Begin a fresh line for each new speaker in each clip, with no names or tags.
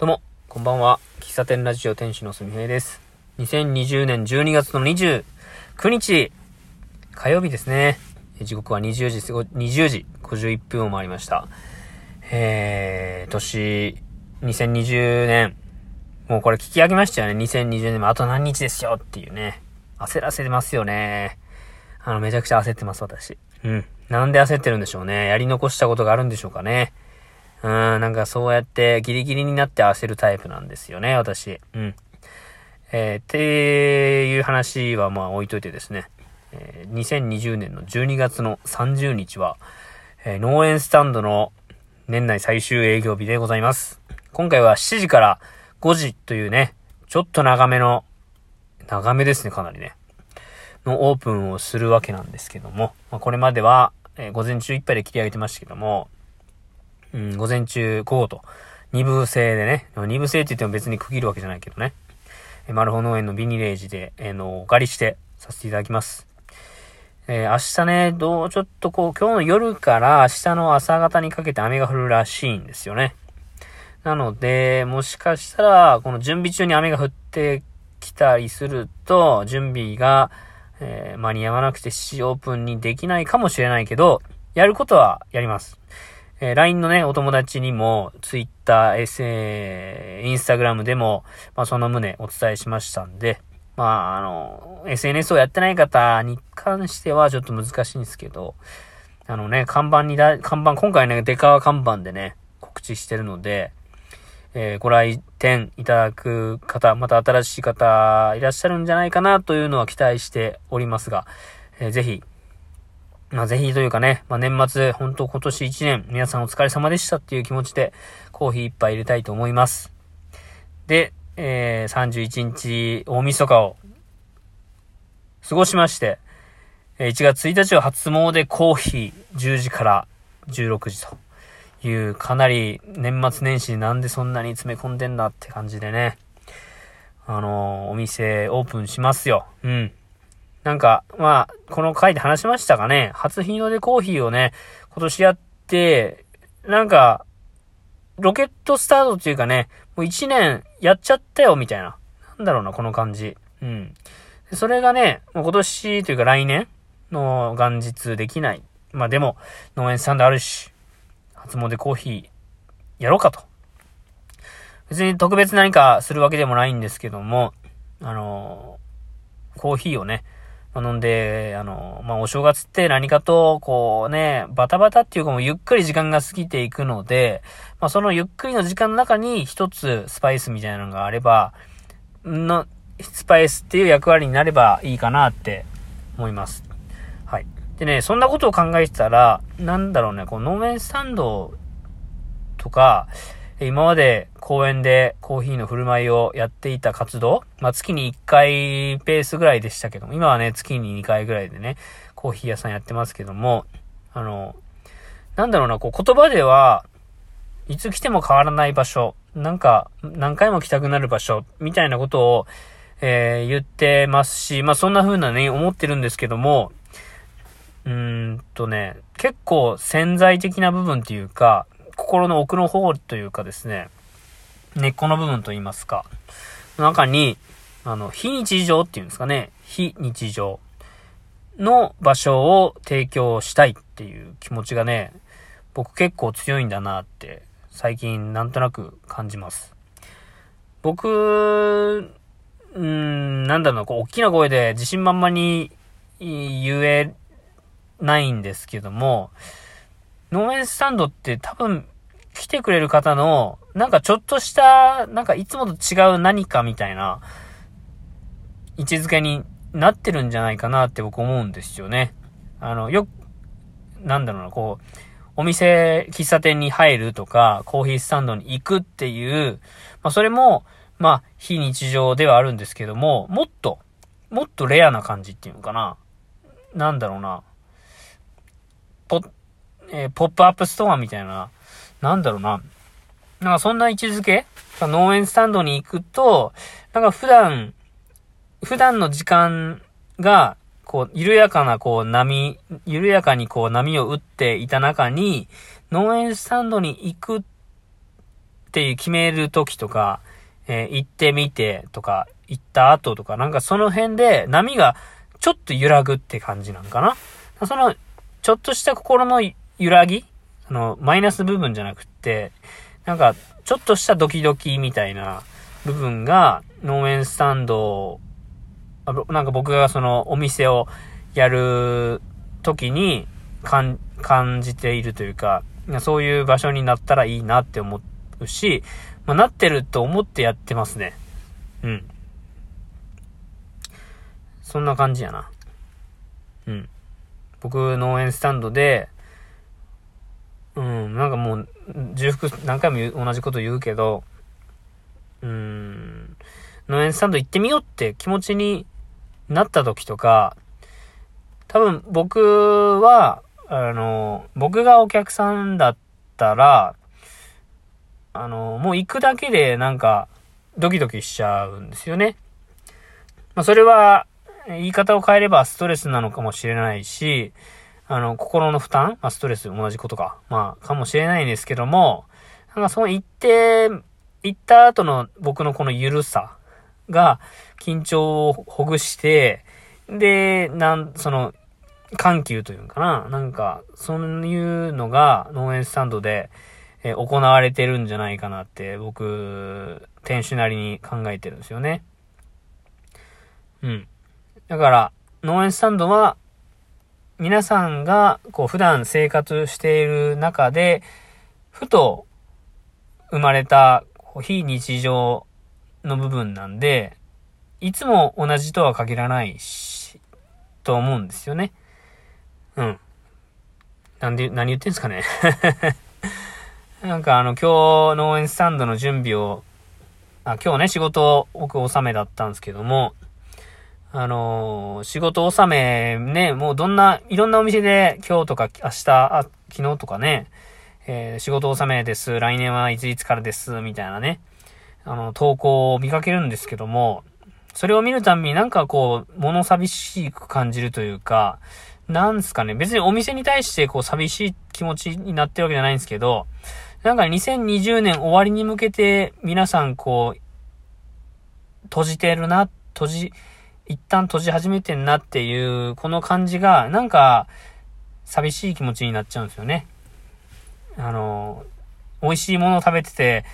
どうも、こんばんは。喫茶店ラジオ店主のすみへいです。2020年12月の29日、火曜日ですね。時刻は20時、20時51分を回りました。えー、年、2020年、もうこれ聞き上げましたよね。2020年もあと何日ですよっていうね。焦らせてますよね。あの、めちゃくちゃ焦ってます、私。うん。なんで焦ってるんでしょうね。やり残したことがあるんでしょうかね。うん、なんかそうやってギリギリになって焦るタイプなんですよね、私。うん。えー、っていう話はまあ置いといてですね。えー、2020年の12月の30日は、えー、農園スタンドの年内最終営業日でございます。今回は7時から5時というね、ちょっと長めの、長めですね、かなりね。のオープンをするわけなんですけども、まあ、これまでは、えー、午前中いっぱいで切り上げてましたけども、うん、午前中、午後と、二部制でね、二部制って言っても別に区切るわけじゃないけどね、えマルホ農園のビニレージで、えー、の、お借りしてさせていただきます。えー、明日ね、どう、ちょっとこう、今日の夜から明日の朝方にかけて雨が降るらしいんですよね。なので、もしかしたら、この準備中に雨が降ってきたりすると、準備が、えー、間に合わなくて7時オープンにできないかもしれないけど、やることはやります。えー、LINE のね、お友達にも、Twitter、SA、Instagram でも、まあ、その旨お伝えしましたんで、まあ、あの、SNS をやってない方に関してはちょっと難しいんですけど、あのね、看板にだ、看板、今回ね、デカ看板でね、告知してるので、えー、ご来店いただく方、また新しい方いらっしゃるんじゃないかなというのは期待しておりますが、えー、ぜひ、まあ、ぜひというかね、まあ、年末、本当今年1年、皆さんお疲れ様でしたっていう気持ちで、コーヒー一杯入れたいと思います。で、えー、31日、大晦日を、過ごしまして、1月1日は初詣でコーヒー10時から16時という、かなり年末年始なんでそんなに詰め込んでんだって感じでね、あのー、お店オープンしますよ。うん。なんか、まあ、この回で話しましたかね。初日の出コーヒーをね、今年やって、なんか、ロケットスタートっていうかね、もう一年やっちゃったよ、みたいな。なんだろうな、この感じ。うん。それがね、もう今年というか来年の元日できない。まあでも、農園さんであるし、初詣コーヒーやろうかと。別に特別何かするわけでもないんですけども、あのー、コーヒーをね、飲んで、あの、まあ、お正月って何かと、こうね、バタバタっていうかもうゆっくり時間が過ぎていくので、まあ、そのゆっくりの時間の中に一つスパイスみたいなのがあれば、の、スパイスっていう役割になればいいかなって思います。はい。でね、そんなことを考えてたら、なんだろうね、こう、農園スタンドとか、今まで公園でコーヒーの振る舞いをやっていた活動、まあ、月に1回ペースぐらいでしたけども、今はね、月に2回ぐらいでね、コーヒー屋さんやってますけども、あの、なんだろうな、こう言葉では、いつ来ても変わらない場所、なんか、何回も来たくなる場所、みたいなことを、えー、言ってますし、まあ、そんな風なね、思ってるんですけども、うーんとね、結構潜在的な部分っていうか、心の奥の方というかですね、根っこの部分と言いますか、中に、あの、非日常っていうんですかね、非日常の場所を提供したいっていう気持ちがね、僕結構強いんだなって最近なんとなく感じます。僕、うん、なんだろうこう、大きな声で自信満々に言えないんですけども、農園スタンドって多分来てくれる方の、なんかちょっとした、なんかいつもと違う何かみたいな位置づけになってるんじゃないかなって僕思うんですよね。あの、よくなんだろうな、こう、お店、喫茶店に入るとか、コーヒースタンドに行くっていう、まあそれも、まあ非日常ではあるんですけども、もっと、もっとレアな感じっていうのかな。なんだろうな。ポ、えー、ポップアップストアみたいな、なんだろうな。なんかそんな位置づけ？農園スタンドに行くと、なんか普段、普段の時間が、こう、緩やかな、こう、波、緩やかにこう、波を打っていた中に、農園スタンドに行くっていう決める時とか、えー、行ってみてとか、行った後とか、なんかその辺で波がちょっと揺らぐって感じなんかな。その、ちょっとした心の揺らぎあの、マイナス部分じゃなくって、なんか、ちょっとしたドキドキみたいな部分が、農園スタンド、あなんか僕がそのお店をやる時に感じているというか、そういう場所になったらいいなって思うし、まあ、なってると思ってやってますね。うん。そんな感じやな。うん。僕、農園スタンドで、うん、なんかもう、重複何回も同じこと言うけど、うん、農園スタンド行ってみようって気持ちになった時とか、多分僕は、あの、僕がお客さんだったら、あの、もう行くだけでなんか、ドキドキしちゃうんですよね。まあ、それは、言い方を変えればストレスなのかもしれないし、あの、心の負担？まあ、ストレス同じことか。まあ、かもしれないんですけども、なんかその行って、行った後の僕のこの緩さが緊張をほぐして、で、なん、その、緩急というのかな。なんか、そういうのが農園スタンドで、え行われてるんじゃないかなって僕、店主なりに考えてるんですよね。うん。だから、農園スタンドは、皆さんが、こう、普段生活している中で、ふと、生まれた、非日常の部分なんで、いつも同じとは限らないし、と思うんですよね。うん。なんで、何言ってんすかね なんかあの、今日農園スタンドの準備を、あ、今日ね、仕事を僕納めだったんですけども、あのー、仕事納めね、もうどんな、いろんなお店で今日とか明日、あ、昨日とかね、えー、仕事納めです、来年はいついつからです、みたいなね、あの、投稿を見かけるんですけども、それを見るたびになんかこう、物寂しく感じるというか、なんすかね、別にお店に対してこう寂しい気持ちになってるわけじゃないんですけど、なんか2020年終わりに向けて皆さんこう、閉じてるな、閉じ、一旦閉じ始めてんなっていう、この感じが、なんか、寂しい気持ちになっちゃうんですよね。あの、美味しいものを食べてて、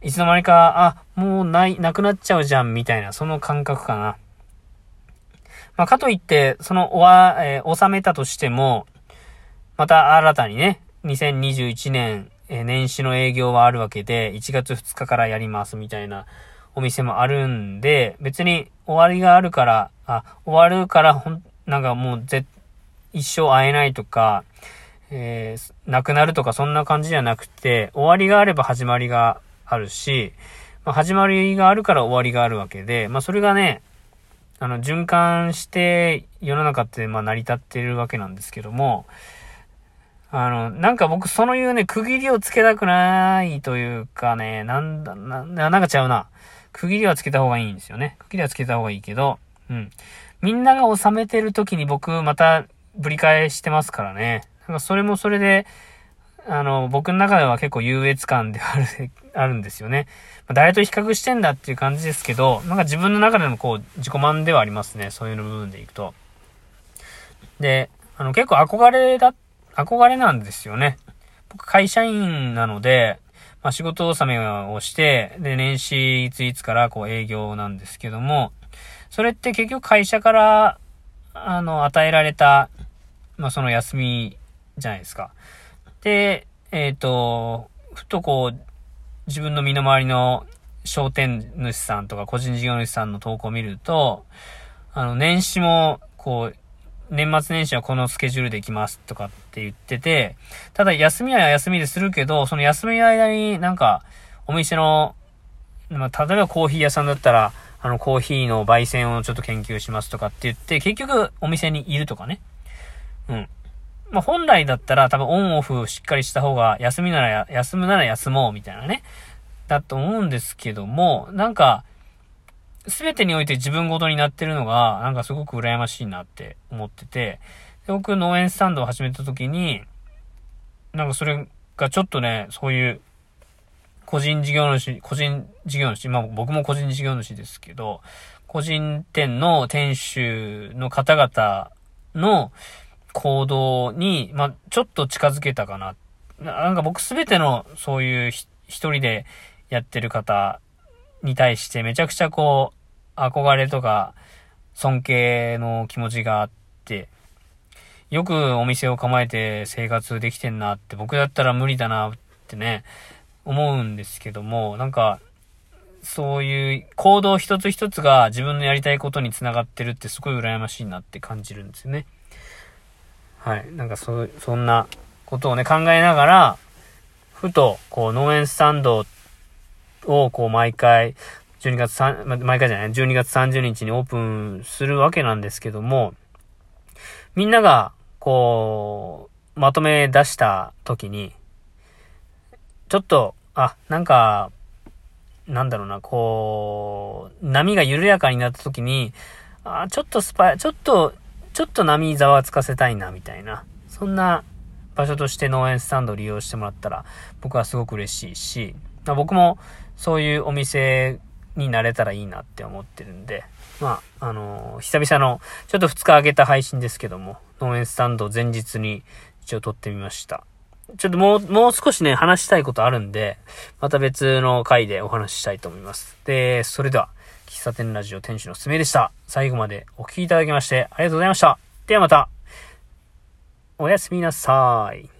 いつの間にか、あ、もうない、なくなっちゃうじゃん、みたいな、その感覚かな。まあ、かといって、その、おわ、えー、収めたとしても、また新たにね、2021年、えー、年始の営業はあるわけで、1月2日からやります、みたいなお店もあるんで、別に終わりがあるから、あ、終わるからほん、なんかもうぜ、一生会えないとか、えー、亡くなるとかそんな感じじゃなくて、終わりがあれば始まりがあるし、まあ、始まりがあるから終わりがあるわけで、まあそれがね、あの、循環して世の中ってまあ成り立っているわけなんですけども、あの、なんか僕そのいうね、区切りをつけたくないというかね、なんだ、な、なんかちゃうな。区切りはつけた方がいいんですよね。区切りはつけた方がいいけど、うん。みんなが収めてる時に僕またぶり返してますからね。なんかそれもそれで、あの、僕の中では結構優越感である、あるんですよね。ま、誰と比較してんだっていう感じですけど、なんか自分の中でもこう、自己満ではありますね。そういうの部分でいくと。で、あの、結構憧れだ、憧れなんですよね。僕会社員なので、まあ、仕事納めをして、で、年始いついつからこう営業なんですけども、それって結局会社から、あの、与えられた、まあ、その休みじゃないですか。で、えっ、ー、と、ふとこう、自分の身の回りの商店主さんとか個人事業主さんの投稿を見ると、あの、年始も、こう、年末年始はこのスケジュールで行きますとかって言ってて、ただ休みは休みでするけど、その休みの間になんか、お店の、まあ、例えばコーヒー屋さんだったら、あの、コーヒーの焙煎をちょっと研究しますとかって言って、結局お店にいるとかね。うん。まあ、本来だったら多分オンオフしっかりした方が、休みなら休むなら休もうみたいなね。だと思うんですけども、なんか、すべてにおいて自分ごとになってるのが、なんかすごく羨ましいなって思ってて、で僕農園スタンドを始めた時に、なんかそれがちょっとね、そういう、個人事業主、個人事業主、まあ僕も個人事業主ですけど、個人店の店主の方々の行動に、まあちょっと近づけたかな。なんか僕すべてのそういう一人でやってる方に対してめちゃくちゃこう、憧れとか尊敬の気持ちがあって、よくお店を構えて生活できてんなって僕だったら無理だなってね、思うんですけども、なんか、そういう行動一つ一つが自分のやりたいことにつながってるってすごい羨ましいなって感じるんですよね。はい。なんかそ、そんなことをね、考えながら、ふと、こう、農園スタンドを、こう、毎回、12月3、毎回じゃない、12月30日にオープンするわけなんですけども、みんなが、こう、まとめ出した時に、ちょっと、あ、なんか、なんだろうな、こう、波が緩やかになった時に、あ、ちょっとスパイ、ちょっと、ちょっと波ざわつかせたいな、みたいな。そんな場所として農園スタンドを利用してもらったら、僕はすごく嬉しいし、僕もそういうお店になれたらいいなって思ってるんで、まあ、あのー、久々の、ちょっと2日空けた配信ですけども、農園スタンド前日に一応撮ってみました。ちょっともう、もう少しね、話したいことあるんで、また別の回でお話ししたいと思います。で、それでは、喫茶店ラジオ店主のすめでした。最後までお聴きいただきましてありがとうございました。ではまた、おやすみなさい。